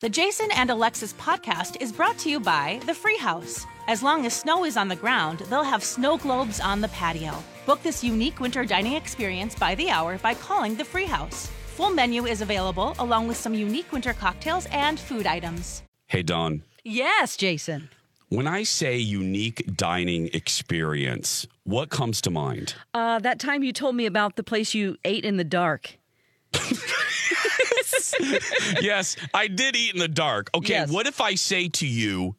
The Jason and Alexis podcast is brought to you by The Free House. As long as snow is on the ground, they'll have snow globes on the patio. Book this unique winter dining experience by the hour by calling The Free House. Full menu is available along with some unique winter cocktails and food items. Hey, Don. Yes, Jason. When I say unique dining experience, what comes to mind? Uh, that time you told me about the place you ate in the dark. yes, I did eat in the dark. Okay, Yes. what if I say to you,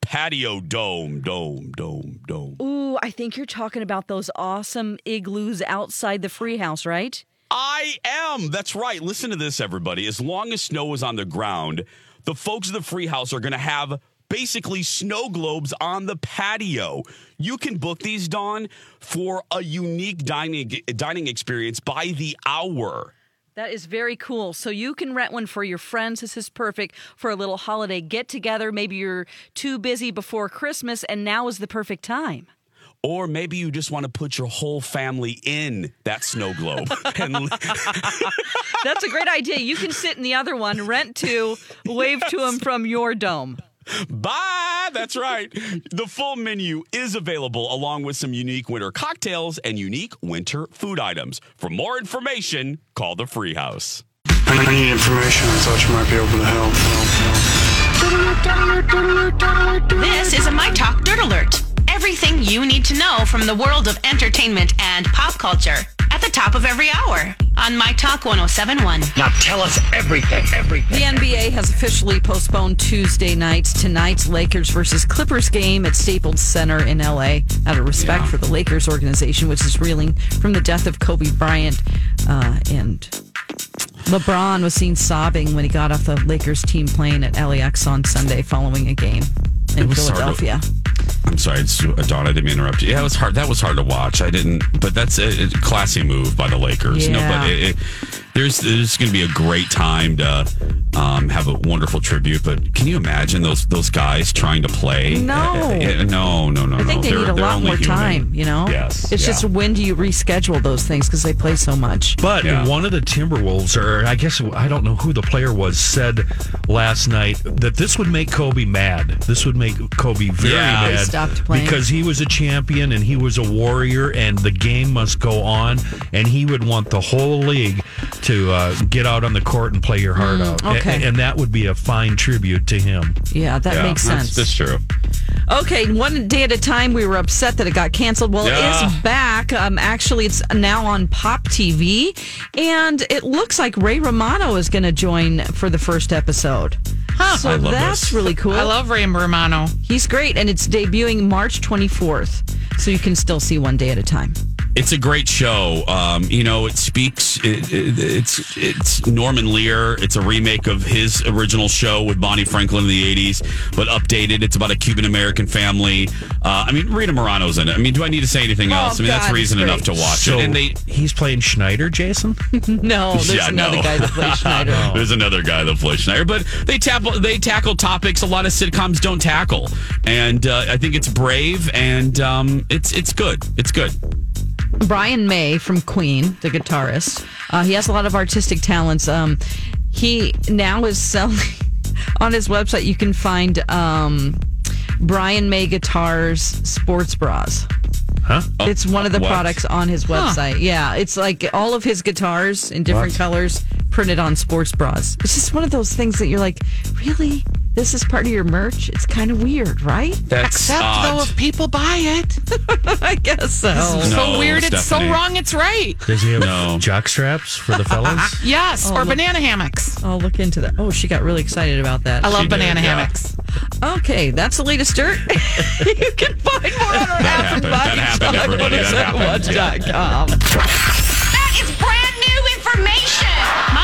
patio dome, dome, dome, dome? Ooh, I think you're talking about those awesome igloos outside the free house, right? I am. That's right. Listen to this, everybody. As long as snow is on the ground, the folks of the free house are going to have basically snow globes on the patio. You can book these, Dawn, for a unique dining dining experience by the hour. That is very cool. So you can rent one for your friends. This is perfect for a little holiday get together. Maybe you're too busy before Christmas, and now is the perfect time. Or maybe you just want to put your whole family in that snow globe. and That's a great idea. You can sit in the other one, rent two, wave to them from your dome. Bye. That's right. The full menu is available along with some unique winter cocktails and unique winter food items. For more information, call the Free House. I need information. I thought you might be able to help. This is a My Talk Dirt Alert. Everything you need to know from the world of entertainment and pop culture at the top of every hour on My Talk 1071. Now tell us everything, everything. The NBA has officially postponed Tuesday night's tonight's Lakers versus Clippers game at Staples Center in LA out of respect for the Lakers organization, which is reeling from the death of Kobe Bryant. Uh, and LeBron was seen sobbing when he got off the Lakers team plane at LAX on Sunday following a game in was hard to- Philadelphia. I'm sorry, it's, uh, Dawn. I didn't interrupt you. Yeah, it was hard. That was hard to watch. I didn't, but that's a, a classy move by the Lakers. Yeah. but it, it, there's there's going to be a great time to um, have a wonderful tribute. But can you imagine those those guys trying to play? No. Uh, uh, no, no, no. I think no. they They're- need a lot more human. time, you know? Yes, It's yeah. just when do you reschedule those things because they play so much? But Yeah. one of the Timberwolves, or I guess I don't know who the player was, said last night that this would make Kobe mad. This would make Kobe very Yeah. He mad stopped playing. because he was a champion and he was a warrior, and the game must go on. And he would want the whole league to uh, get out on the court and play your heart out. A- Mm, okay. and that would be a fine tribute to him. Yeah, that Yeah, makes sense. That's true. Okay, one day at a time, we were upset that it got canceled. Well, it Yeah. is back. Um, actually, it's now on Pop TV, and it looks like Ray Romano is going to join for the first episode. Huh. So I love that's this. really cool. I love Ray Romano. He's great, and it's debuting March 24th, so you can still see one day at a time. It's a great show. Um, you know, it speaks. It, it, it's it's Norman Lear. It's a remake of his original show with Bonnie Franklin in the '80s, but updated. It's about a Cuban American family. Uh, I mean, Rita Moreno's in it. I mean, do I need to say anything Oh, else? I mean, that's reason enough to watch So it. And they, he's playing Schneider, Jason. No, there's Yeah, another no. guy that plays Schneider. There's another guy that plays Schneider, but they tackle they tackle topics a lot of sitcoms don't tackle, and uh, I think it's brave and um, it's it's good. It's good. Brian May from Queen, the guitarist. Uh, he has a lot of artistic talents. Um, he now is selling on his website. You can find um, Brian May guitars sports bras. Huh? It's one of the what? products on his website. Yeah, it's like all of his guitars in different colors printed on sports bras. It's just one of those things that you're like, really? This is part of your merch? It's kind of weird, right? That's Except odd. though, if people buy it, I guess so. it's so No, weird, it's so wrong, it's right. Does he have No. jock straps for the fellas? Yes, oh, or banana hammocks. I'll look into that. Oh, she got really excited about that. I love did, banana yeah. hammocks. Okay, that's the latest dirt. you can find more on our That app and happened. That happened, everybody. That happened. Yeah. com. That is brand new information. My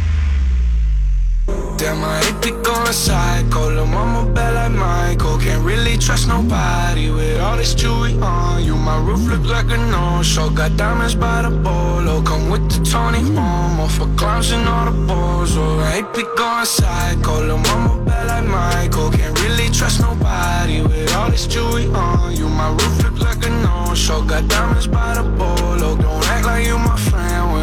Damn, I hate be going psycho. Lil' mama bad like Michael. Can't really trust nobody with all this jewelry on you. My roof look like a no-show. Got diamonds by the bolo. Come with the Tony Momo for clowns and all the balls. Oh, I hate be going psycho. Lil' mama bad like Michael. Can't really trust nobody with all this jewelry on you. My roof look like a no-show. Got diamonds by the bolo. Don't act like you my friend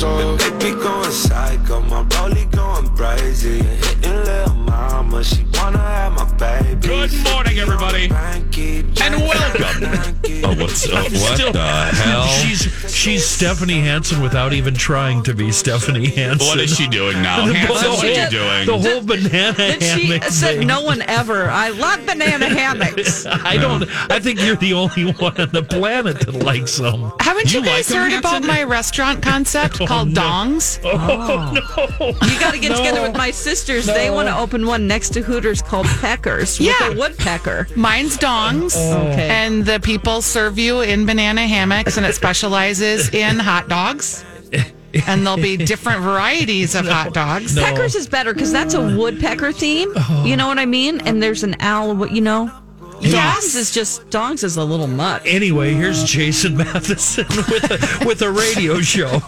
they be going psycho. My rollie going crazy. Hitting little mama. She wanna have my baby. Good morning, everybody. And welcome. Oh, what's uh, what Still- the hell? She's she's Stephanie Hansen without even trying to be Stephanie Hansen. what is she doing now? The Hansen, whole- what are you doing? The whole banana And she said, thing. "No one ever. I love banana hammocks." I don't. I think you're the only one on the planet that likes them. Haven't you, You like guys them, heard about my restaurant concept called no. Dongs? Oh, oh. no! You got to get together with my sisters. They want to open one next to Hooters called Peckers Yeah. with a woodpecker. Mine's Dongs. Okay. And the people serve you in banana hammocks, and it specializes in hot dogs. And there'll be different varieties of hot dogs. Peckers is better because that's a woodpecker theme. You know what I mean? And there's an owl. What you know? Dongs is just Dongs is a little mutt. Anyway, here's Jason Matheson with a, with a radio show.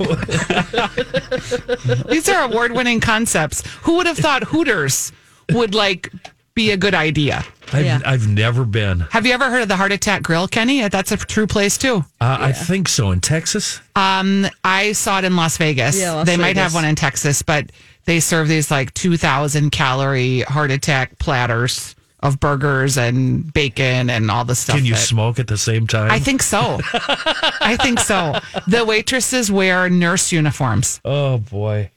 These are award winning concepts. Who would have thought Hooters would like be a good idea? I've, Yeah. I've never been. Have you ever heard of the Heart Attack Grill, Kenny? That's a true place too. Uh, I think so in Texas. Um, I saw it in Las Vegas. Yeah, Las they might have one in Texas, but they serve these like 2,000 calorie heart attack platters of burgers and bacon and all the stuff. Can you that- smoke at the same time? I think so. I think so. The waitresses wear nurse uniforms. Oh boy.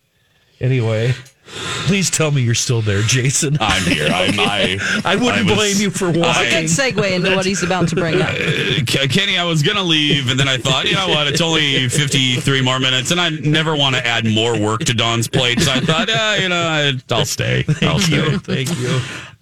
Anyway, please tell me you're still there, Jason. I'm here. I'm, I, I wouldn't was- blame you for wanting. Good walking. segue into what he's about to bring up. Uh, Kenny, I was gonna leave, and then I thought, you know what? It's only fifty-three more minutes, and I never want to add more work to Don's plate. So I thought, yeah, you know, I, I'll stay. I'll Thank stay. you. Thank you.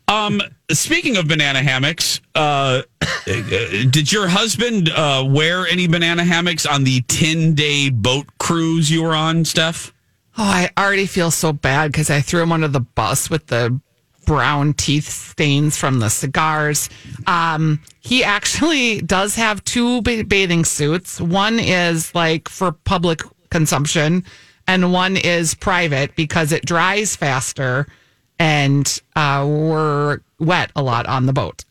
Um, speaking of banana hammocks, uh, did your husband uh, wear any banana hammocks on the ten-day boat cruise you were on, Steph? Oh, I already feel so bad because I threw him under the bus with the brown teeth stains from the cigars. Um, he actually does have two bathing suits. One is like for public consumption, and one is private because it dries faster and uh, we're wet a lot on the boat.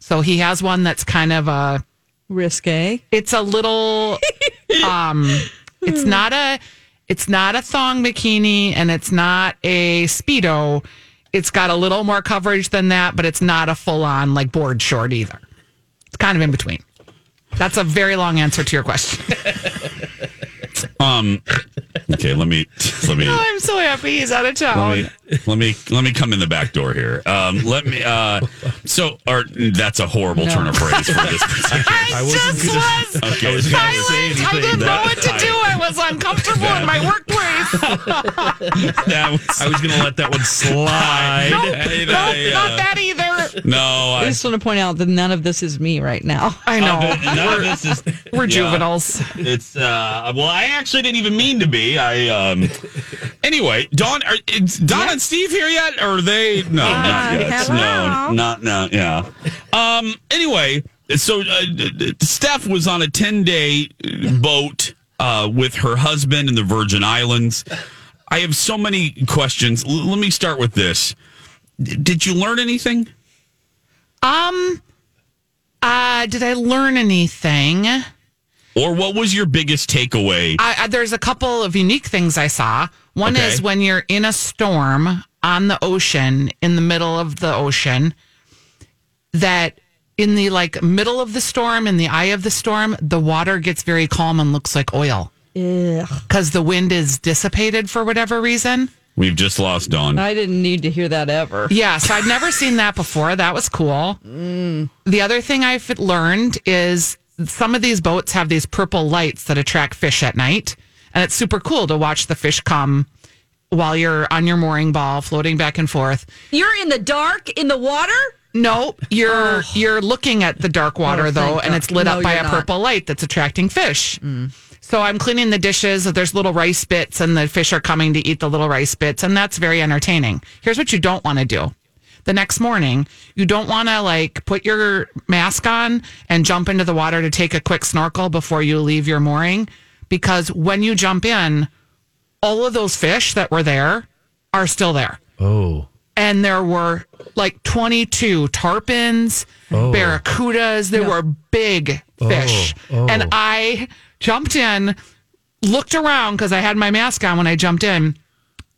So he has one that's kind of a Risque. it's a little um it's not a it's not a thong bikini and it's not a speedo. It's got a little more coverage than that but it's not a full on like board short either. It's kind of in between. That's a very long answer to your question Um, okay, let me let me. oh, i'm so happy he's out of town Let me, let me let me come in the back door here. Um, let me. Uh, so, or that's a horrible turn of phrase for this. Particular. I, just was Okay, I was gonna silent. say anything. I didn't know what to do. I was uncomfortable in my workplace. that was, I was going to let that one slide. Nope, nope, I, uh, not that either. No, I I, just want to point out that none of this is me right now. I know. none of this is. We're yeah. juveniles. It's uh well I actually didn't even mean to be. I um anyway, Don, are is Dawn and Steve here yet? Or are they no not yet. hello. No, not no, yeah. Um anyway, so uh, d- d- Steph was on a 10-day boat uh with her husband in the Virgin Islands. I have so many questions. L- let me start with this. D- did you learn anything? Um, uh, did I learn anything? Or what was your biggest takeaway? I, I, there's a couple of unique things I saw. One Okay. is when you're in a storm on the ocean, in the middle of the ocean, that in the like middle of the storm, in the eye of the storm, the water gets very calm and looks like oil because the wind is dissipated for whatever reason. We've just lost Dawn. I didn't need to hear that ever. Yeah, so I'd never seen that before. That was cool. The other thing I've learned is some of these boats have these purple lights that attract fish at night, and it's super cool to watch the fish come while you're on your mooring ball floating back and forth. You're in the dark in the water? No, you're you're looking at the dark water Oh, though, and God. it's lit No, up by a not. Mm. purple light that's attracting fish. So I'm cleaning the dishes. There's little rice bits, and the fish are coming to eat the little rice bits, and that's very entertaining. Here's what you don't want to do. The next morning, you don't want to like put your mask on and jump into the water to take a quick snorkel before you leave your mooring, because when you jump in, all of those fish that were there are still there Oh. and there were like 22 tarpons, oh. barracudas. There were big oh, fish. oh. And I jumped in, looked around because I had my mask on when I jumped in,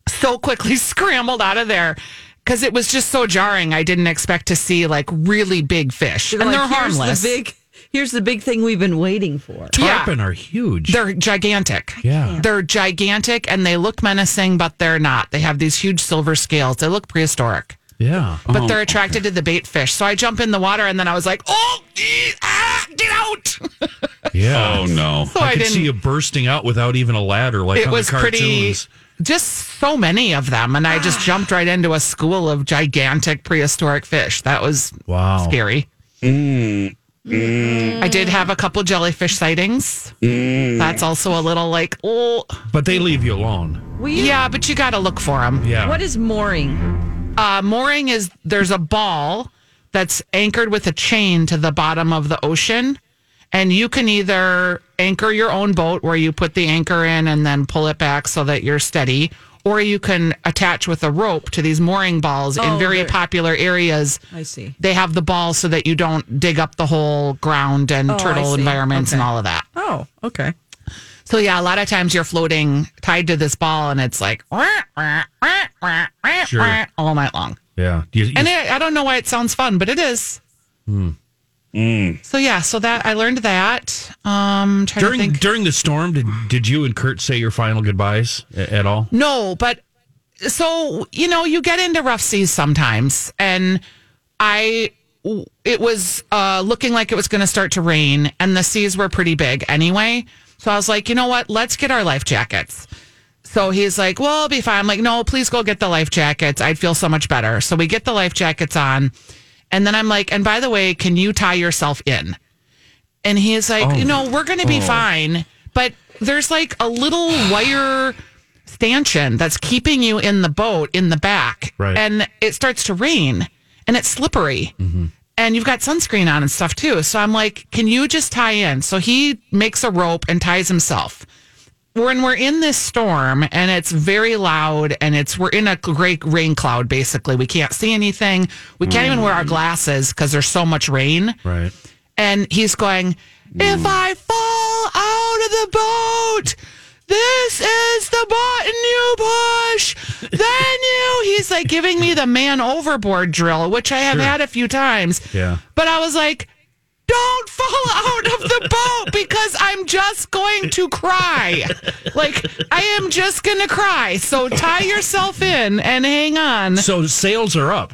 so quickly scrambled out of there because it was just so jarring. I didn't expect to see like really big fish. and Like, they're here's harmless. The big, here's the big thing we've been waiting for. Yeah. Tarpon are huge. They're gigantic. Yeah. They're gigantic and they look menacing, but they're not. They have these huge silver scales. They look prehistoric. Yeah. but oh. they're attracted to the bait fish. So I jump in the water and then I was like, oh, ee, ah, get out. Yeah. Oh no. So I, I, could didn't. see you bursting out without even a ladder like it on was the pretty, cartoons. just so many of them. And I just jumped right into a school of gigantic prehistoric fish. That was Wow. scary. Mm. Mm. I did have a couple jellyfish sightings. Mm. That's also a little like, oh, But they leave you alone. yeah, but you got to look for them. Yeah. What is mooring? Uh, mooring is there's a ball that's anchored with a chain to the bottom of the ocean. And you can either anchor your own boat where you put the anchor in and then pull it back so that you're steady, or you can attach with a rope to these mooring balls in Oh, very there- popular areas. I see. They have the ball so that you don't dig up the whole ground and Oh, turtle environments and all of that. Oh, okay. So yeah, a lot of times you're floating tied to this ball and it's like Sure. all night long. Yeah. You- you- And it, I don't know why it sounds fun, but it is. So yeah, so that I learned that. Um, trying to during think. during the storm, did did you and Kurt say your final goodbyes at all? No, but so you know, you get into rough seas sometimes, and I. It was uh, looking like it was going to start to rain, and the seas were pretty big anyway. So I was like, you know what? Let's get our life jackets. So he's like, well, I'll be fine. I'm like, no, please go get the life jackets. I'd feel so much better. So we get the life jackets on. And then I'm like, and by the way, can you tie yourself in? And he's like, oh, you know, we're going to be oh. fine. But there's like a little wire stanchion that's keeping you in the boat in the back. Right. And it starts to rain and it's slippery. Mm-hmm. And you've got sunscreen on and stuff too. So I'm like, can you just tie in? So he makes a rope and ties himself. When we're in this storm and it's very loud and it's we're in a great rain cloud basically. We can't see anything. We can't even wear our mm. glasses because there's so much rain. Right. and he's going if mm. i fall out of the boat this is the button you push then you he's like giving me the man overboard drill which i have Sure. had a few times Yeah. but i was like don't fall out of the boat because I'm just going to cry. Like, I am just going to cry. So tie yourself in and hang on. So sails are up.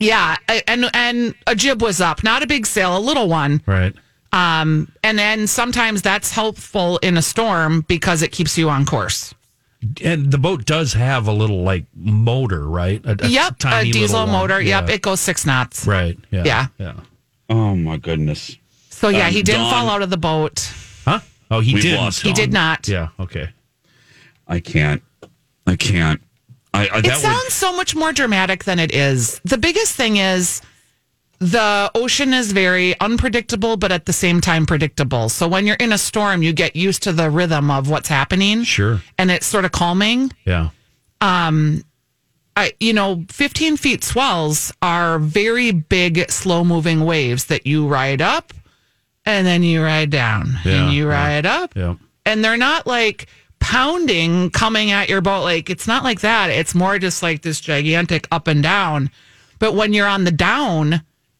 Yeah. And, and a jib was up, not a big sail, a little one. Right. Um, and then sometimes that's helpful in a storm because it keeps you on course. And the boat does have a little like motor, right? A, a yep. A diesel little one. motor. Yep. Yeah. It goes six knots. Right. Yeah. Yeah. Yeah. Oh my goodness. So yeah, Um, he didn't Dawn- fall out of the boat. Huh? Oh, he We've did. lost He did not. Yeah. Okay. I can't. I can't. I, I It sounds would, so much more dramatic than it is. The biggest thing is the ocean is very unpredictable, but at the same time predictable. So when you're in a storm, you get used to the rhythm of what's happening. Sure. And it's sort of calming. Yeah. Um, I, you know, 15 feet swells are very big, slow moving waves that you ride up and then you ride down Yeah, and you yeah. ride up. Yeah. And they're not like pounding coming at your boat. Like it's not like that. It's more just like this gigantic up and down. But when you're on the down,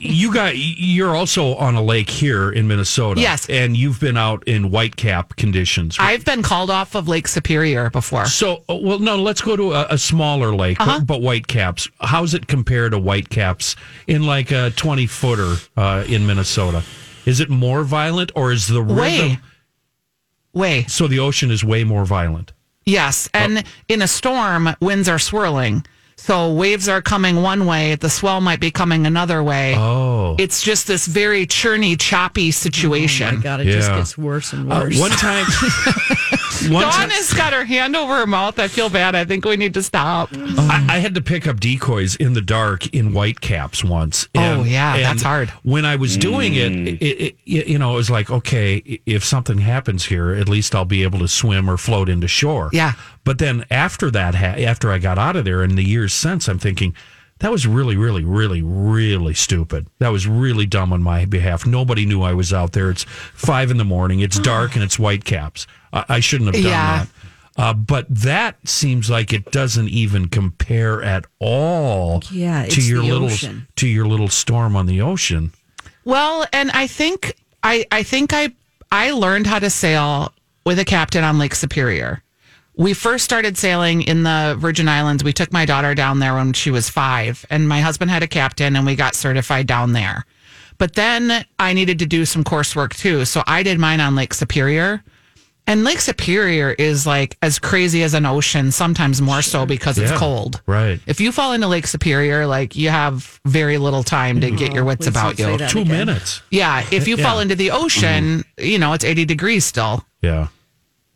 you got you're also on a lake here in Minnesota. Yes. and you've been out in whitecap conditions. I've been called off of Lake Superior before. So, uh, well, no, let's go to a, a smaller lake, Uh-huh. but, whitecaps. How's it compared to whitecaps in like a 20 footer uh, in Minnesota? Is it more violent or is the Way. rhythm? Way. So the ocean is way more violent. Yes. And in a storm, winds are swirling. So waves are coming one way, the swell might be coming another way. Oh. It's just this very churny, choppy situation. Oh my God, it just gets worse and Uh, worse. one time, one Dawn time has got her hand over her mouth. I feel bad. I think we need to stop. I, I had to pick up decoys in the dark in whitecaps once. Oh, yeah, that's hard. When I was doing it, mm. it, it, you know, it was like, okay, if something happens here, at least I'll be able to swim or float into shore. Yeah. But then after that, after I got out of there, in the years since, I'm thinking. That was really, really, really, really stupid. That was really dumb on my behalf. Nobody knew I was out there. It's five in the morning. It's dark and it's whitecaps. I, I shouldn't have done Yeah. that. Uh, but that seems like it doesn't even compare at all Yeah, to your little ocean. to your little storm on the ocean. Well, and I think I I think I I learned how to sail with a captain on Lake Superior. We first started sailing in the Virgin Islands. We took my daughter down there when she was five, and my husband had a captain, and we got certified down there. But then I needed to do some coursework too, so I did mine on Lake Superior. And Lake Superior is like as crazy as an ocean, sometimes more so because it's Yeah, cold. right. If you fall into Lake Superior, like you have very little time to get your wits please about don't say you. that Two again. minutes. Yeah, if you Yeah. fall into the ocean, you know, it's 80 degrees still. Yeah.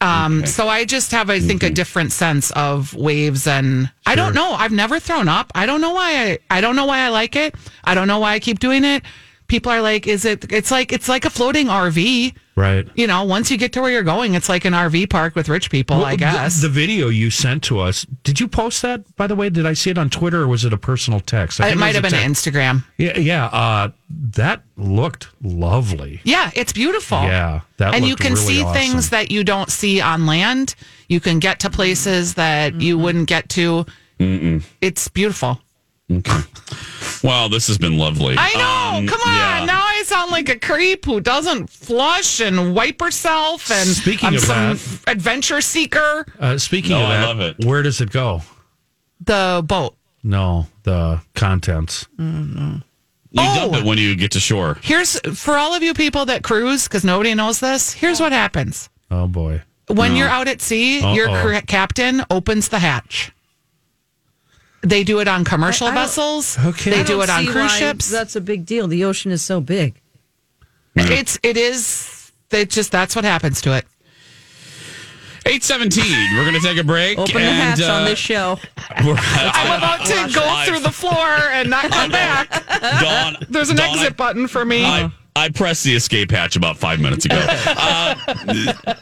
Um, So I just have, I think, a different sense of waves, and I don't know. I've never thrown up. I don't know why. I I don't know why I like it. I don't know why I keep doing it. People are like, "Is it?" It's like it's like a floating RV. Right. You know, once you get to where you're going, it's like an RV park with rich people. Well, I the- guess. The, video you sent to us, did you post that, by the way? Did I see it on Twitter or was it a personal text? I it think might have been a an text. Instagram. Yeah, yeah. Uh, that looked lovely. Yeah, it's beautiful. Yeah, that and you can really see awesome. things that you don't see on land. You can get to places that you wouldn't get to. It's beautiful. Okay. Well, this has been lovely. I know. Um, Come on. yeah. Now I sound like a creep who doesn't flush and wipe herself. And Speaking I'm of some that- adventure seeker. Uh, speaking No, of I that, love it. where does it go? The boat. No, the contents. You Oh. dump it when you get to shore. Here's for all of you people that cruise because nobody knows this. Here's what happens Oh boy. when you're out at sea. Your Uh-oh. cr- captain opens the hatch. They do it on commercial I- I don't- vessels. Okay. They I do it on see cruise why ships. That's a big deal. The ocean is so big. It's it is. It just that's what happens to it. 817. We're going to take a break. Open the and, hatch uh, on this show. we're- I'm about to go through the floor and not come back. Dawn, There's an Dawn, exit button for me. I, I pressed the escape hatch about five minutes ago. Uh,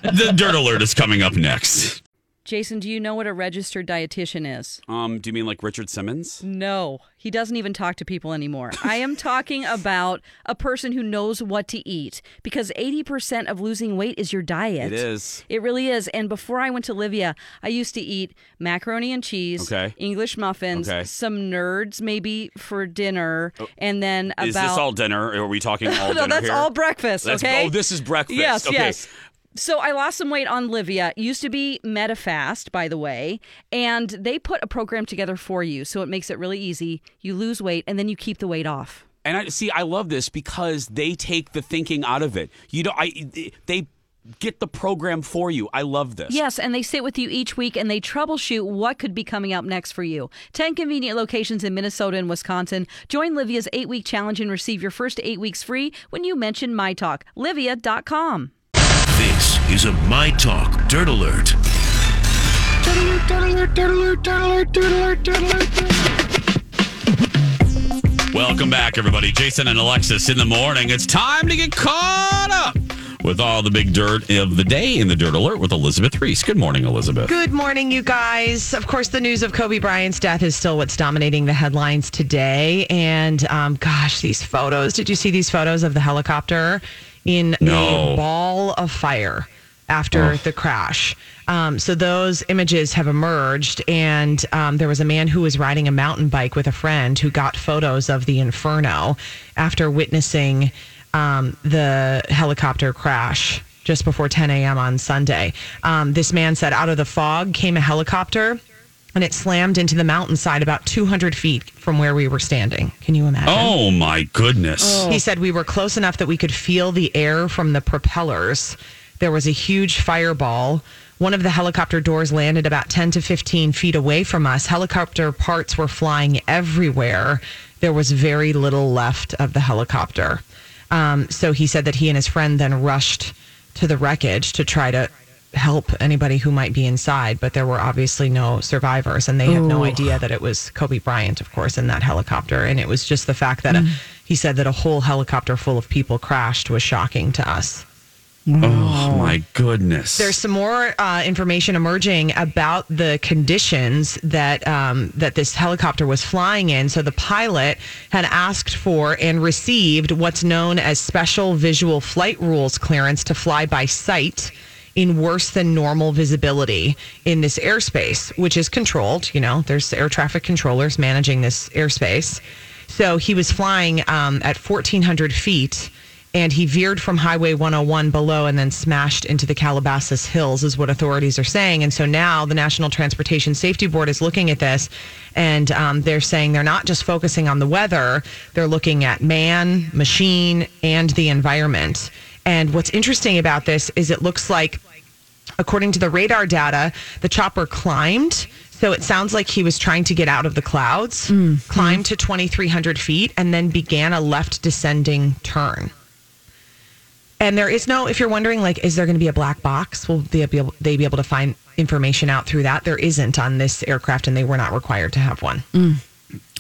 the dirt alert is coming up next. Jason, do you know what a registered dietitian is? Um, do you mean like Richard Simmons? No, he doesn't even talk to people anymore. I am talking about a person who knows what to eat because 80% of losing weight is your diet. It is. It really is. And before I went to Livia, I used to eat macaroni and cheese, Okay. English muffins, Okay. some nerds maybe for dinner, and then about Is this all dinner? Are we talking all no, dinner that's here? all breakfast. That's- okay. Oh, this is breakfast. Yes, okay. yes. So I lost some weight on Livia. It used to be MetaFast, by the way, and they put a program together for you, so it makes it really easy. You lose weight and then you keep the weight off. And I see, I love this because they take the thinking out of it. You know, I they get the program for you. I love this. Yes, and they sit with you each week and they troubleshoot what could be coming up next for you. 10 convenient locations in Minnesota and Wisconsin. Join Livia's eight week challenge and receive your first eight weeks free when you mention My Talk. Livia.com. Is a My Talk Dirt Alert. Welcome back, everybody. Jason and Alexis in the morning. It's time to get caught up with all the big dirt of the day in the Dirt Alert with Elizabeth Ries. Good morning, Elizabeth. Good morning, you guys. Of course, the news of Kobe Bryant's death is still what's dominating the headlines today. And um, gosh, these photos. Did you see these photos of the helicopter in No. a ball of fire after Oh. the crash? Um, so those images have emerged, and um, there was a man who was riding a mountain bike with a friend who got photos of the inferno after witnessing um, the helicopter crash just before 10 a.m. on Sunday. Um, this man said, out of the fog came a helicopter. And it slammed into the mountainside about 200 feet from where we were standing. Can you imagine? Oh, my goodness. He said we were close enough that we could feel the air from the propellers. There was a huge fireball. One of the helicopter doors landed about 10 to 15 feet away from us. Helicopter parts were flying everywhere. There was very little left of the helicopter. Um, so he said that he and his friend then rushed to the wreckage to try to help anybody who might be inside, but there were obviously no survivors, and they have no idea that it was Kobe Bryant, of course, in that helicopter. And it was just the fact that a, Mm. he said that a whole helicopter full of people crashed was shocking to us. Oh, my goodness. There's some more uh, information emerging about the conditions that um, that this helicopter was flying in. So the pilot had asked for and received what's known as special visual flight rules clearance to fly by sight in worse than normal visibility in this airspace, which is controlled. You know, there's air traffic controllers managing this airspace. So he was flying um, at 1,400 feet and he veered from Highway 101 below and then smashed into the Calabasas Hills, is what authorities are saying. And so now the National Transportation Safety Board is looking at this and um, they're saying they're not just focusing on the weather, they're looking at man, machine, and the environment. And what's interesting about this is it looks like according to the radar data, the chopper climbed. So it sounds like he was trying to get out of the clouds, climbed to 2,300 feet, and then began a left descending turn. And there is no, if you're wondering, like, is there going to be a black box? Will they be able, they be able to find information out through that? There isn't on this aircraft, and they were not required to have one.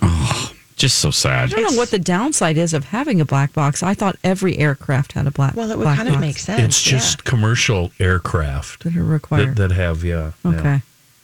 Oh, Just so sad. I don't know what the downside is of having a black box. I thought every aircraft had a black. Box. Well, it would black kind of box. make sense. It's just commercial aircraft that are required. that, that have yeah. yeah.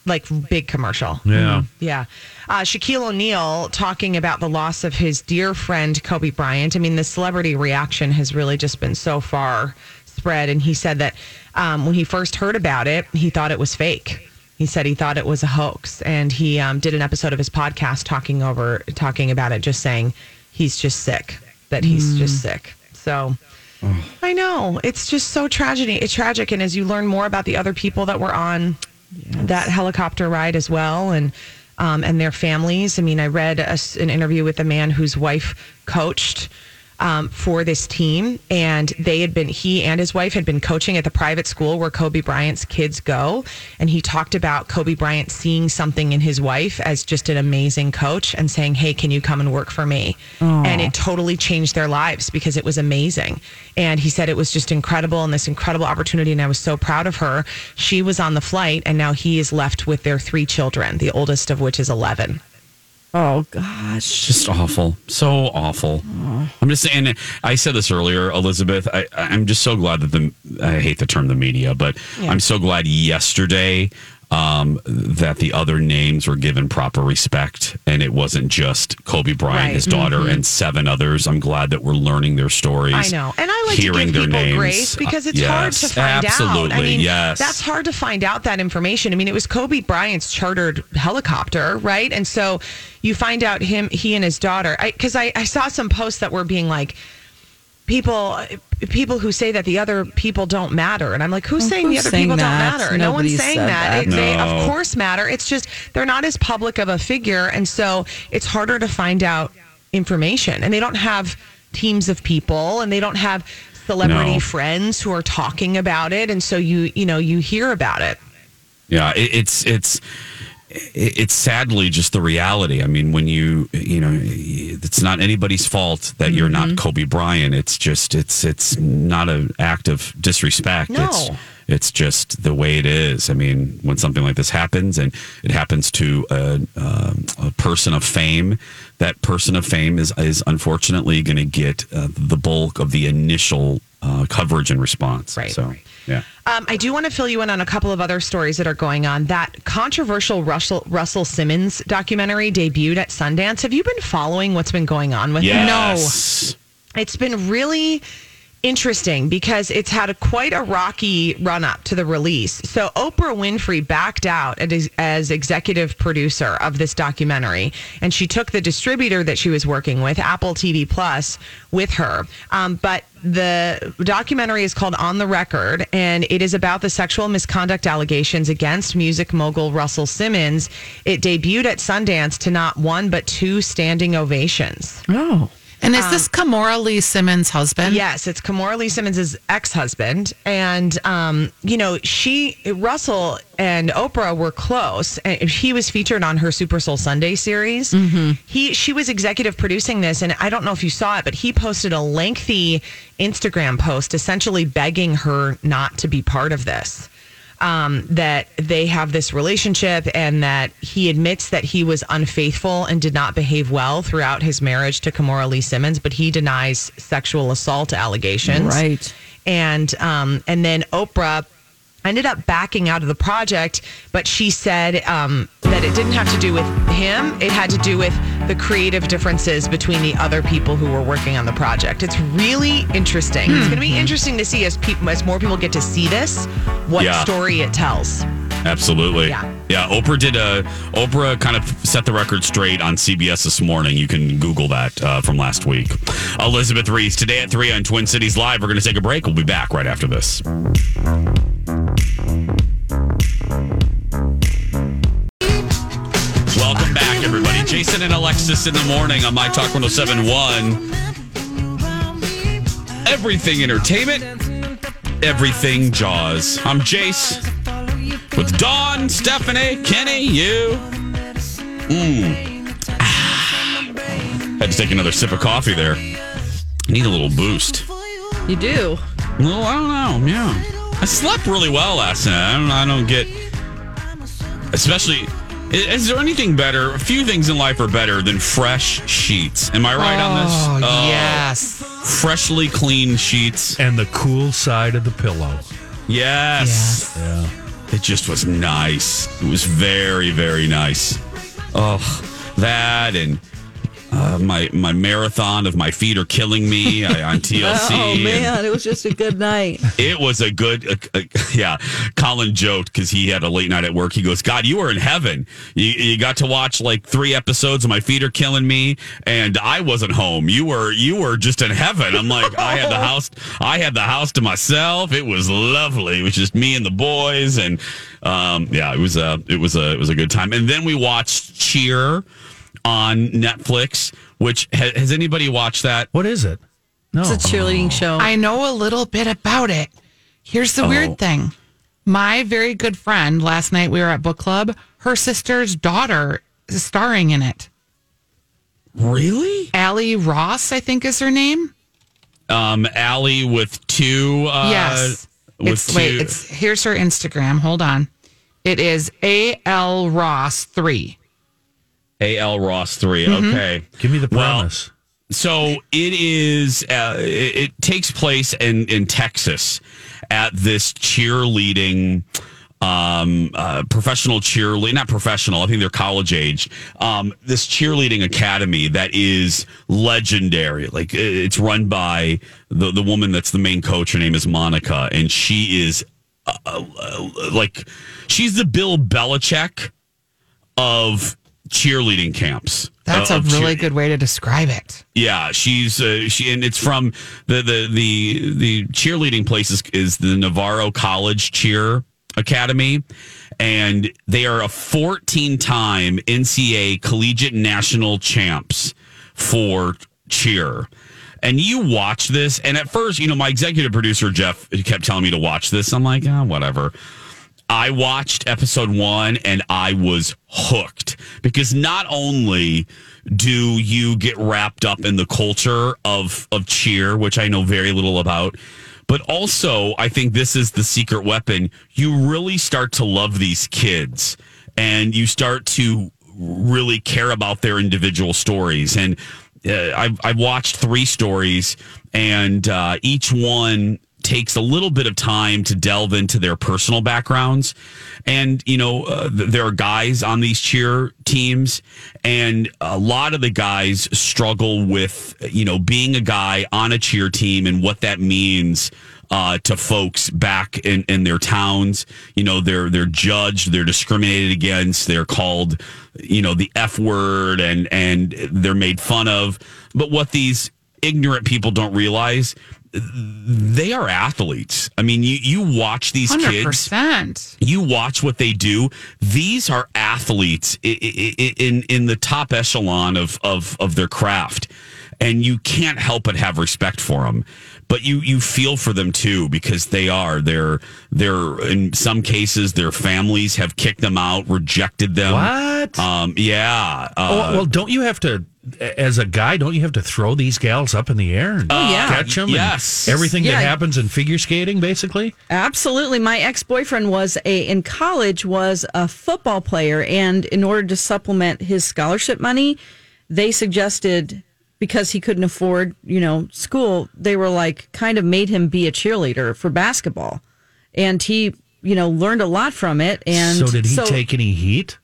Like big commercial. Yeah. Yeah. Uh, Shaquille O'Neal talking about the loss of his dear friend Kobe Bryant. I mean, the celebrity reaction has really just been so far spread. And he said that um, when he first heard about it, he thought it was fake. He said he thought it was a hoax, and he um, did an episode of his podcast talking over talking about it, just saying he's just sick, that he's just sick. So. I know it's just so tragedy. It's tragic, and as you learn more about the other people that were on that helicopter ride as well, and um, and their families. I mean, I read a an interview with a man whose wife coached um, for this team, and they had been he and his wife had been coaching at the private school where Kobe Bryant's kids go, and he talked about Kobe Bryant seeing something in his wife as just an amazing coach and saying, "Hey, can you come and work for me?" And it totally changed their lives because it was amazing. And he said it was just incredible and this incredible opportunity. And I was so proud of her. She was on the flight, and now he is left with their three children, the oldest of which is 11. Oh, gosh. Just awful. So awful. I'm just saying, I said this earlier, Elizabeth. I, I'm just so glad that the, I hate the term the media, but Yeah. I'm so glad yesterday um, that the other names were given proper respect and it wasn't just Kobe Bryant, Right. his daughter, Mhm. and seven others. I'm glad that we're learning their stories. I know. And I like hearing to their names. grace because Uh, it's hard to find absolutely, out. I mean, yes. that's hard to find out that information. I mean, it was Kobe Bryant's chartered helicopter, right? And so you find out him, he and his daughter, I because I, I, saw some posts that were being like, people people who say that the other people don't matter, and I'm like, who's saying the other saying people that? don't matter? no one's saying that. that. It- They of course matter. It's just they're not as public of a figure, and so it's harder to find out information, and they don't have teams of people, and they don't have celebrity No. friends who are talking about it, and so you you know you hear about it. Yeah, it, it's it's it- it's sadly just the reality. I mean, when you you know, it's not anybody's fault that you're Mm-hmm. not Kobe Bryant. It's just it's it's not an act of disrespect. No. It's it's just the way it is. I mean, when something like this happens and it happens to a, um a person of fame, that person of fame is is unfortunately going to get uh, the bulk of the initial uh, coverage and response. Right. So yeah. Um, I do want to fill you in on a couple of other stories that are going on. That controversial Russell Russell Simmons documentary debuted at Sundance. Have you been following what's been going on with it? Yes. It's been really interesting because it's had a quite a rocky run up to the release. So Oprah Winfrey backed out as, as executive producer of this documentary, and she took the distributor that she was working with, Apple TV Plus, with her. Um, but the documentary is called On the Record, and it is about the sexual misconduct allegations against music mogul Russell Simmons. It debuted at Sundance to not one but two standing ovations. Oh. And is this Kimora Lee Simmons' husband? Yes, it's Kimora Lee Simmons' ex-husband, and um, you know she Russell and Oprah were close. And he was featured on her Super Soul Sunday series. He she was executive producing this, and I don't know if you saw it, but he posted a lengthy Instagram post essentially begging her not to be part of this. Um, that they have this relationship and that he admits that he was unfaithful and did not behave well throughout his marriage to Kimora Lee Simmons, but he denies sexual assault allegations. Right. And um, and then Oprah ended up backing out of the project, but she said um, that it didn't have to do with him. It had to do with the creative differences between the other people who were working on the project. It's really interesting. It's going to be interesting to see as people, as more people get to see this, what Yeah. story it tells. Absolutely. Yeah. Yeah. Oprah did a Oprah kind of set the record straight on CBS this morning. You can Google that uh, from last week. Elizabeth Ries today at three on Twin Cities Live. We're going to take a break. We'll be back right after this. Welcome back, everybody. Jason and Alexis in the morning on My Talk 1071. Everything entertainment, everything Jaws. I'm Jace with Dawn, Stephanie, Kenny, you. Mmm. Had to take another sip of coffee there. Need a little boost. You do. Well, I don't know. Yeah, I slept really well last night. I don't. I don't get. Especially, is there anything better? A few things in life are better than fresh sheets. Am I right on this? Oh, uh, yes. Freshly clean sheets. And the cool side of the pillow. Yes. Yeah. It just was nice. It was very, very nice. Oh, that and uh, my my marathon of my feet are killing me I, on TLC. Oh man, it was just a good night. It was a good, uh, uh, yeah. Colin joked because he had a late night at work. He goes, "God, you were in heaven. You, you got to watch like three episodes of My Feet Are Killing Me, and I wasn't home. You were, you were just in heaven." I'm like, I had the house, I had the house to myself. It was lovely. It was just me and the boys, and um, yeah, it was a, it was a, it was a good time. And then we watched Cheer on Netflix. Which ha, has anybody watched that? What is it? No. It's a cheerleading show. I know a little bit about it. Here's the Oh. weird thing. My very good friend, last night we were at book club, her sister's daughter is starring in it. Really? Allie Ross, I think is her name. um Allie with two uh yes. with It's, two wait, it's here's her Instagram. Hold on. It is A L Ross three. AL Ross 3 Mhm. okay Give me the Well, premise. so it is uh, it, it takes place in in Texas at this cheerleading um uh professional cheerleading not professional i think they're college age um this cheerleading academy that is legendary like it's run by the the woman that's the main coach her name is monica and she is uh, uh, like she's the bill belichick of cheerleading camps. That's a really cheer- good way to describe it. Yeah, she's uh, she, and it's from the the the the cheerleading place is, is the Navarro College Cheer Academy, and they are a 14 time NCAA collegiate national champs for cheer. And you watch this, and at first, you know, my executive producer Jeff kept telling me to watch this. I'm like, oh, whatever. I watched episode one and I was hooked because not only do you get wrapped up in the culture of of cheer, which I know very little about, but also I think this is the secret weapon. You really start to love these kids and you start to really care about their individual stories. And uh, I've, I've watched three stories, and uh, each one takes a little bit of time to delve into their personal backgrounds. And, you know, uh, th- there are guys on these cheer teams, and a lot of the guys struggle with, you know, being a guy on a cheer team and what that means uh, to folks back in, in their towns. You know, they're they're judged, they're discriminated against, they're called, you know, the F word, and and they're made fun of. But what these ignorant people don't realize, they are athletes. I mean, you you watch these kids. 100%. You watch what they do. These are athletes i- i- i- in in the top echelon of of of their craft, and you can't help but have respect for them. But you you feel for them too because they are they're they're in some cases their families have kicked them out, rejected them. What? Um, yeah. Uh, oh, well, don't you have to, as a guy, don't you have to throw these gals up in the air and Oh, yeah. catch them? yes. everything Yeah. that happens in figure skating, basically. Absolutely. My ex-boyfriend was a in college was a football player and in order to supplement his scholarship money, they suggested because he couldn't afford, you know, school, they were like kind of made him be a cheerleader for basketball. And he, you know, learned a lot from it and so did he take any heat?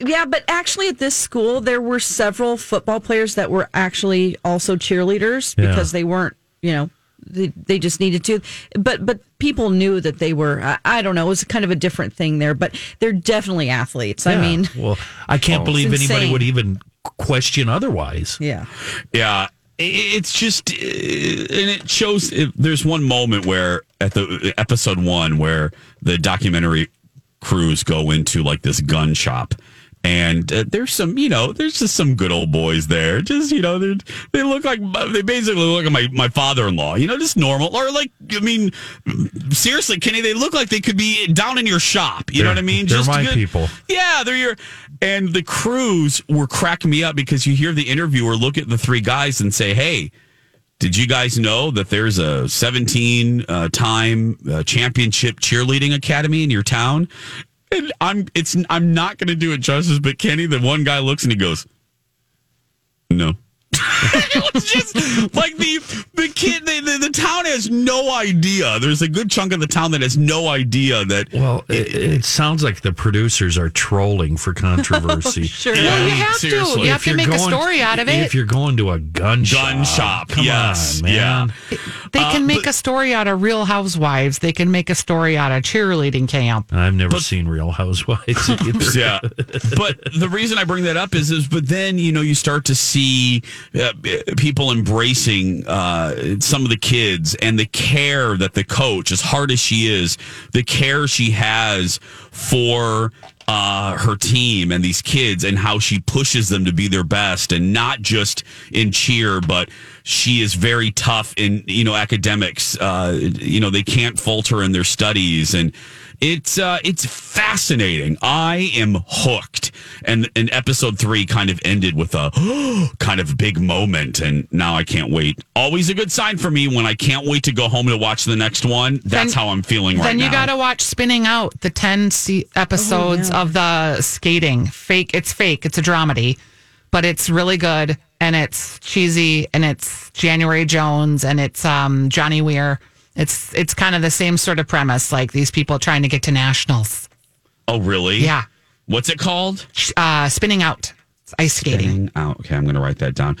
yeah, but actually at this school there were several football players that were actually also cheerleaders Yeah. because they weren't, you know, they, they just needed to. But but people knew that they were. I, I don't know. It was kind of a different thing there. But they're definitely athletes. I mean, well, I can't believe anybody would even question otherwise. yeah. Yeah, it's just, uh, and it shows. There's one moment where at the episode one where the documentary crews go into like this gun shop. And uh, there's some, you know, there's just some good old boys there. Just, you know, they they look like they basically look like my, my father in law. You know, just normal or like, I mean, seriously, Kenny, they look like they could be down in your shop. You know They're- what I mean? they're just my good- people. yeah, they're your. And the crews were cracking me up because you hear the interviewer look at the three guys and say, "Hey, did you guys know that there's a 17 uh, time uh, championship cheerleading academy in your town?" And I'm it's I'm not going to do it justice, but Kenny, the one guy looks and he goes, "No." it was just like the the kid the, the, the town has no idea there's a good chunk of the town that has no idea that Well, it, it sounds like the producers are trolling for controversy. Sure. Yeah, Well, you have seriously. to. You have If to you're make a story out of it. If you're going to a gun, Gun shop, come yes, on, man. yeah. They Uh, can make but- a story out of Real Housewives. They can make a story out of cheerleading camp. I've never seen Real Housewives either. yeah but the reason i bring that up is is but then you know you start to see uh, people embracing uh, some of the kids and the care that the coach as hard as she is the care she has for uh, her team and these kids and how she pushes them to be their best and not just in cheer but she is very tough in you know academics uh, you know they can't falter in their studies and it's uh, it's fascinating. I am hooked, and and episode three kind of ended with a kind of big moment, and now I can't wait. Always a good sign for me when I can't wait to go home to watch the next one. That's Then- how I'm feeling right now. then you got to watch Spinning Out, the 10 se- episodes yeah. of the skating. Fake. It's fake. It's a dramedy, but it's really good and it's cheesy and it's January Jones and it's um, Johnny Weir. It's it's kind of the same sort of premise, like these people trying to get to nationals. oh, really? Yeah. What's it called? Uh, spinning Out. It's ice skating. Spinning out. Okay, I'm going to write that down.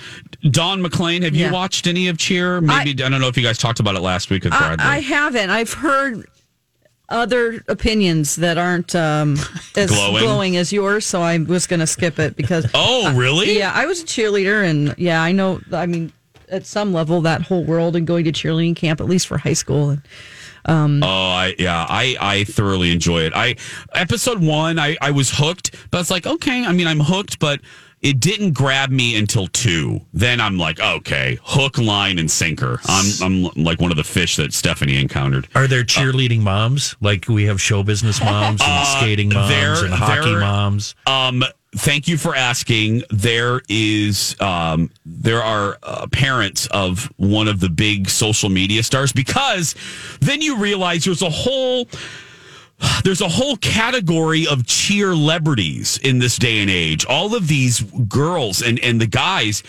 Don McLean, have you watched any of Cheer? Maybe I, don't know if you guys talked about it last week with I. I haven't. I've heard other opinions that aren't um, as Glowing? glowing. as yours, so I was going to skip it because. Oh, really? yeah, I was a cheerleader, and yeah, I know. I mean, at some level, that whole world and going to cheerleading camp, at least for high school, and um, Oh, I yeah, I I thoroughly enjoy it. I episode one, I I was hooked, but it's like okay, I mean, I'm hooked, but it didn't grab me until two. Then I'm like, okay, hook, line, and sinker. I'm I'm like one of the fish that Stephanie encountered. Are there cheerleading moms? Like we have show business moms and Uh, skating moms there- and hockey there- moms. Um, thank you for asking. There is, um, there are uh, parents of one of the big social media stars because then you realize there's a whole. There's a whole category of cheer celebrities in this day and age. All of these girls and, and the guys,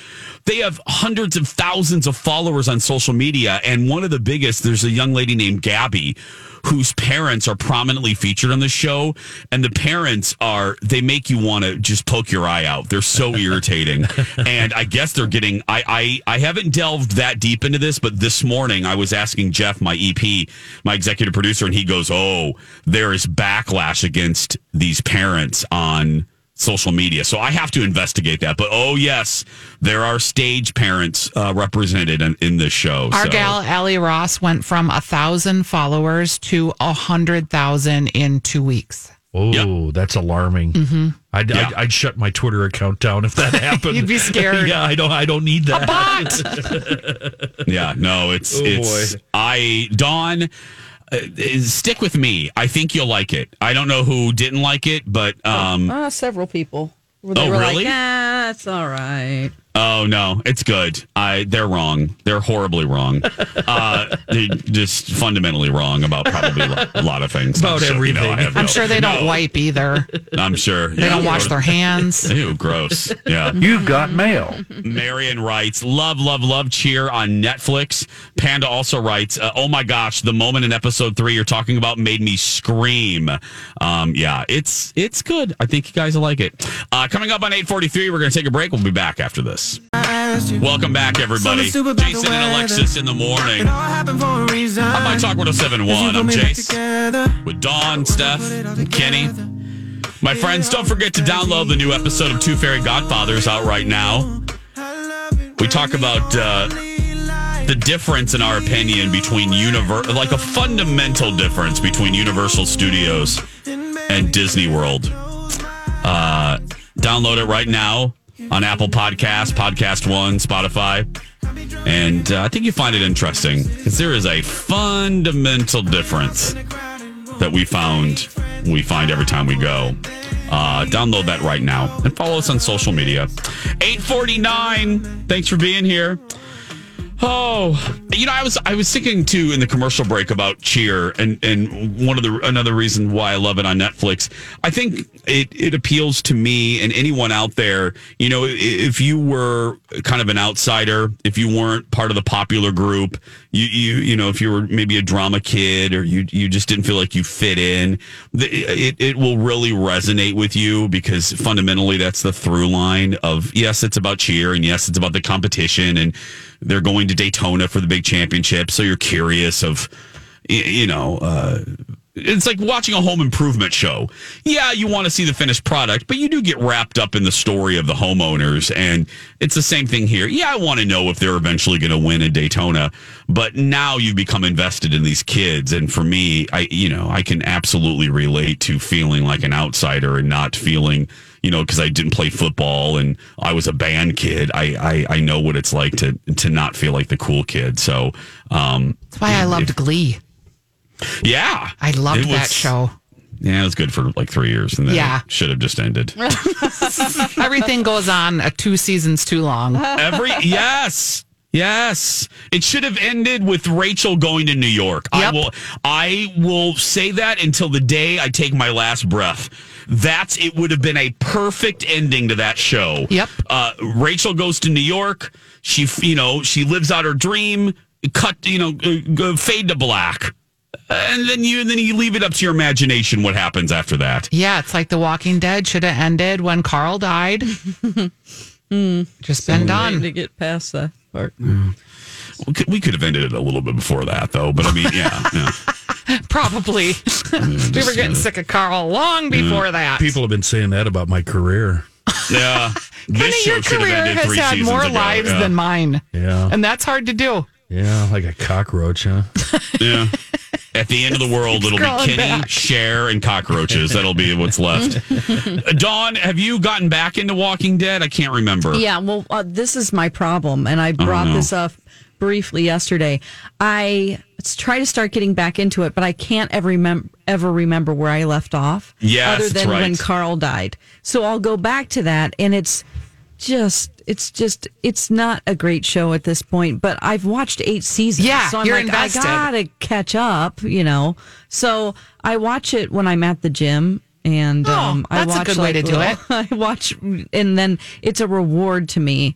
they have hundreds of thousands of followers on social media. And one of the biggest, there's a young lady named Gabby whose parents are prominently featured on the show. And the parents are, they make you want to just poke your eye out. They're so irritating. and I guess they're getting, I, I, I haven't delved that deep into this, but this morning I was asking Jeff, my EP, my executive producer, and he goes, Oh, there is backlash against these parents on social media. So I have to investigate that. But oh, yes, there are stage parents uh, represented in, in this show. Our so. gal Allie Ross went from a thousand followers to a hundred thousand in two weeks. Oh, that's alarming. Mhm. I'd, Yeah. I'd, I'd shut my Twitter account down if that happened. You'd be scared. yeah, I don't. I don't need that. Yeah, no, it's Oh, it's boy. I Dawn. Uh, stick with me. I think you'll like it. I don't know who didn't like it, but um, uh, several people. They Oh, were really? like, ah, it's all right. Oh no, it's good. I they're wrong. They're horribly wrong. Uh, they're just fundamentally wrong about probably a lot of things. About So, you know, I everything. have I'm no- sure they don't no, wipe either. I'm sure They don't wash their hands. Ew, gross. Yeah. you've got mail. Marion writes, love, love, love cheer on Netflix. Panda also writes, uh, oh my gosh, the moment in episode three you're talking about made me scream. Um, yeah, it's it's good. I think you guys will like it. Uh, coming up on 843, we're going to take a break. We'll be back after this. Welcome back, everybody. Jason and Alexis in the morning. On My Talk 1071. I'm Jace with Dawn, Steph, and Kenny. My friends, don't forget to download the new episode of Two Fairy Godfathers out right now. We talk about uh, the difference, in our opinion, between Univer- like a fundamental difference between Universal Studios and Disney World. Uh, download it right now on Apple Podcasts, Podcast One, Spotify. And uh, I think you find it interesting because there is a fundamental difference that we found we find every time we go. Uh, download that right now and follow us on social media. 849. Thanks for being here. Oh, you know, I was I was thinking too in the commercial break about Cheer, and and one of the another reason why I love it on Netflix. I think it it appeals to me and anyone out there. You know, if you were kind of an outsider, if you weren't part of the popular group, you you you know, if you were maybe a drama kid or you you just didn't feel like you fit in, it it will really resonate with you because fundamentally that's the through line of yes, it's about cheer and yes, it's about the competition and they're going to Daytona for the big championship. So you're curious of, you know, uh, it's like watching a home improvement show. Yeah, you want to see the finished product, but you do get wrapped up in the story of the homeowners. And it's the same thing here. Yeah, I want to know if they're eventually going to win in Daytona, but now you've become invested in these kids. And for me, I, you know, I can absolutely relate to feeling like an outsider and not feeling, you know, because I didn't play football and I was a band kid. I, I, I know what it's like to, to not feel like the cool kid. So, um, That's why I loved Glee. yeah. I loved It that show. Yeah, it was good for like three years, and then Yeah. it should have just ended. Everything goes on uh, two seasons too long. Every yes, yes, it should have ended with Rachel going to New York. I will, I will say that until the day I take my last breath. That's it. Would have been a perfect ending to that show. Yep. Uh, Rachel goes to New York. She, you know, she lives out her dream. Cut, you know, fade to black. And then you, and then you leave it up to your imagination what happens after that. Yeah, it's like The Walking Dead should have ended when Carl died. Just been done. to get past that part. We could, we could have ended it a little bit before that, though. But I mean, yeah, yeah. Probably. we were getting sick of Carl long before that. People have been saying that about my career. Yeah. Kenny, This your show should have career ended has three had more ago. lives Yeah. than mine. Yeah. And that's hard to do. Yeah, like a cockroach, huh? Yeah. At the end of the world, it'll be Kenny, back. Cher, and cockroaches. That'll be what's left. Uh, Dawn, have you gotten back into Walking Dead? I can't remember. Yeah, well, uh, this is my problem, and I brought no. this up briefly yesterday. I s- try to start getting back into it, but I can't ever remember ever remember where I left off. Yes, other that's than when. Carl died. So I'll go back to that, and it's just it's just it's not a great show at this point. But I've watched eight seasons. Yeah, so I'm you're like, invested. I gotta catch up, you know. So I watch it when I'm at the gym. And Oh, um, I that's a watch good way to do little- I watch, and then it's a reward to me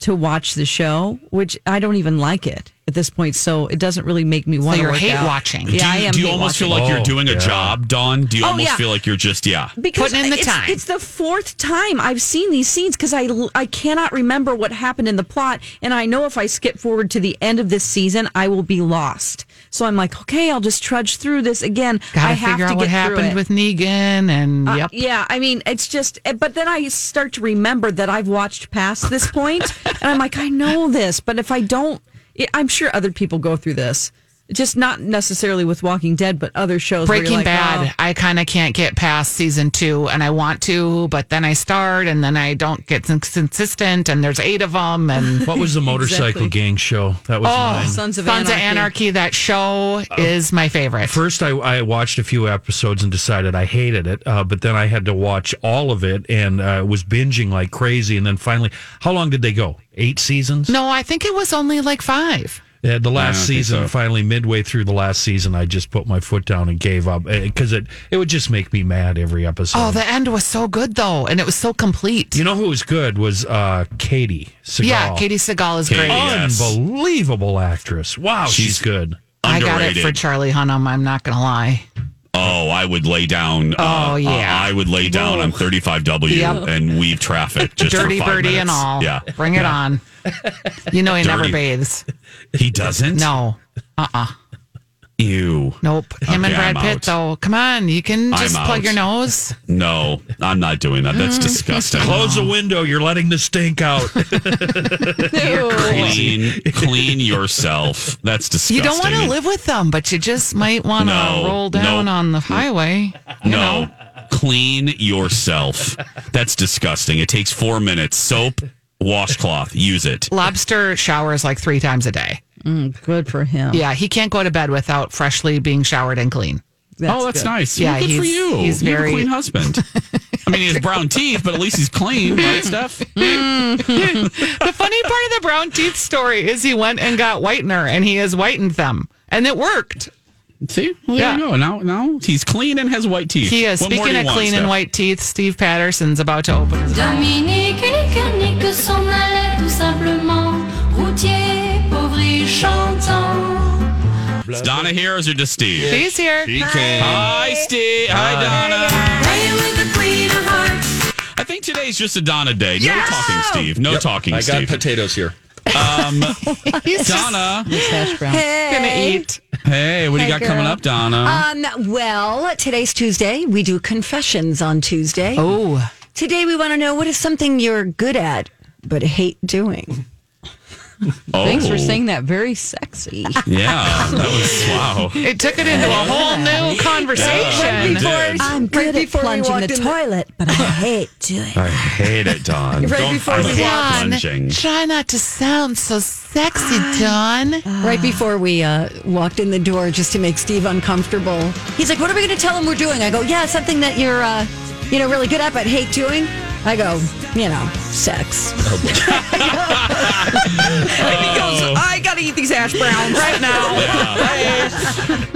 to watch the show, which I don't even like it at this point. So it doesn't really make me want to you're work hate out. watching. Yeah, do you, I am. do you hate almost watching. feel like you're Oh, doing a oh, yeah. job, Dawn? Do you Oh, almost yeah. feel like you're just, yeah. because Putting in the it's, time. It's the fourth time I've seen these scenes because I I cannot remember what happened in the plot, and I know if I skip forward to the end of this season, I will be lost. So I'm like, okay, I'll just trudge through this again. Gotta I have figure to out get what happened with Negan and Uh, yep. yeah, I mean, it's just, eh, but then I start to remember that I've watched past this point, and I'm like, I know this, but if I don't, I'm sure other people go through this. Just not necessarily with Walking Dead, but other shows. where you're Breaking like, Bad, oh, I kind of can't get past season two, and I want to, but then I start, and then I don't get consistent, and there's eight of them, and What was the motorcycle Exactly. gang show? That was oh, mine. Sons of Sons Anarchy. of Anarchy. That show is my favorite. First, I, I watched a few episodes and decided I hated it, uh, but then I had to watch all of it and uh, was binging like crazy. And then finally, how long did they go? Eight seasons? no, I think it was only like five. Yeah, the last season, so. finally midway through the last season, I just put my foot down and gave up because it it would just make me mad every episode. Oh, the end was so good though, and it was so complete. you know who was good was uh, Katey Sagal. yeah, Katey Sagal is Katie, great. yeah. Yes. unbelievable actress. Wow, she's, She's- good. I got it for Charlie Hunnam. I'm not gonna lie. Oh, I would lay down. Oh, uh, yeah. uh, I would lay down on 35W Yep. and weave traffic just Dirty birdie and all. Yeah. bring it on. You know he never bathes. He doesn't? No. Uh uh Ew. Nope. Him and Brad I'm Pitt out. though. Come on, you can I'm just plug out. your nose. No, I'm not doing that. Mm. That's disgusting. Close the window. You're letting the stink out. Clean, clean yourself. That's disgusting. You don't want to live with them, but you just might want to No, roll down no. on the highway. No. know. Clean yourself. That's disgusting. It takes four minutes. Soap, washcloth. Use it. Lobster showers like three times a day. Mm, good for him. Yeah, he can't go to bed without freshly being showered and clean. oh, that's good. nice. Yeah, well, good for you. he's you have very- a clean husband. I mean, he has brown teeth, but at least he's clean, right, Steph? the funny part of the brown teeth story is he went and got whitener and he has whitened them. And it worked. See, well, there Yeah. you go. Now, now he's clean and has white teeth. He is. What Speaking you of want, clean and Steph? white teeth, Steve Patterson's about to open his Is Donna here or is it just Steve? He's here. Hi, Steve. Hi, Donna. Hey, with the queen. I think today's just a Donna day. No talking, Steve. No talking, Steve. I got Steve. potatoes here. Um, He's just Donna. Hash brown. gonna eat. Hey, what do you Hey, got coming up, Donna? Um, well, today's Tuesday. We do confessions on Tuesday. Oh, Today we want to know what is something you're good at but hate doing. Oh, Thanks for saying that. Very sexy. Yeah, that was wow. it took it into a whole new conversation. It did. I'm good at plunging the walked the- toilet, but I hate doing it. I hate it, Don. Right Don't before I we hate plunging. try not to sound so sexy, Don. Right before we uh, walked in the door, just to make Steve uncomfortable, he's like, "What are we going to tell him we're doing?" I go, "Yeah, something that you're, uh, you know, really good at but hate doing." I go, "You know, sex." And he goes, oh. I got to eat these hash browns right now.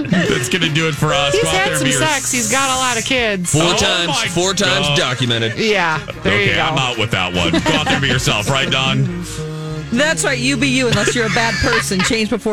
That's gonna do it for us. He's Go out there had and some be your- sex. He's got a lot of kids. Four Oh my times, four times documented. Yeah, there okay, you go. I'm out with that one. Go out there and be yourself, right, Don? That's right. You be you unless you're a bad person. Change before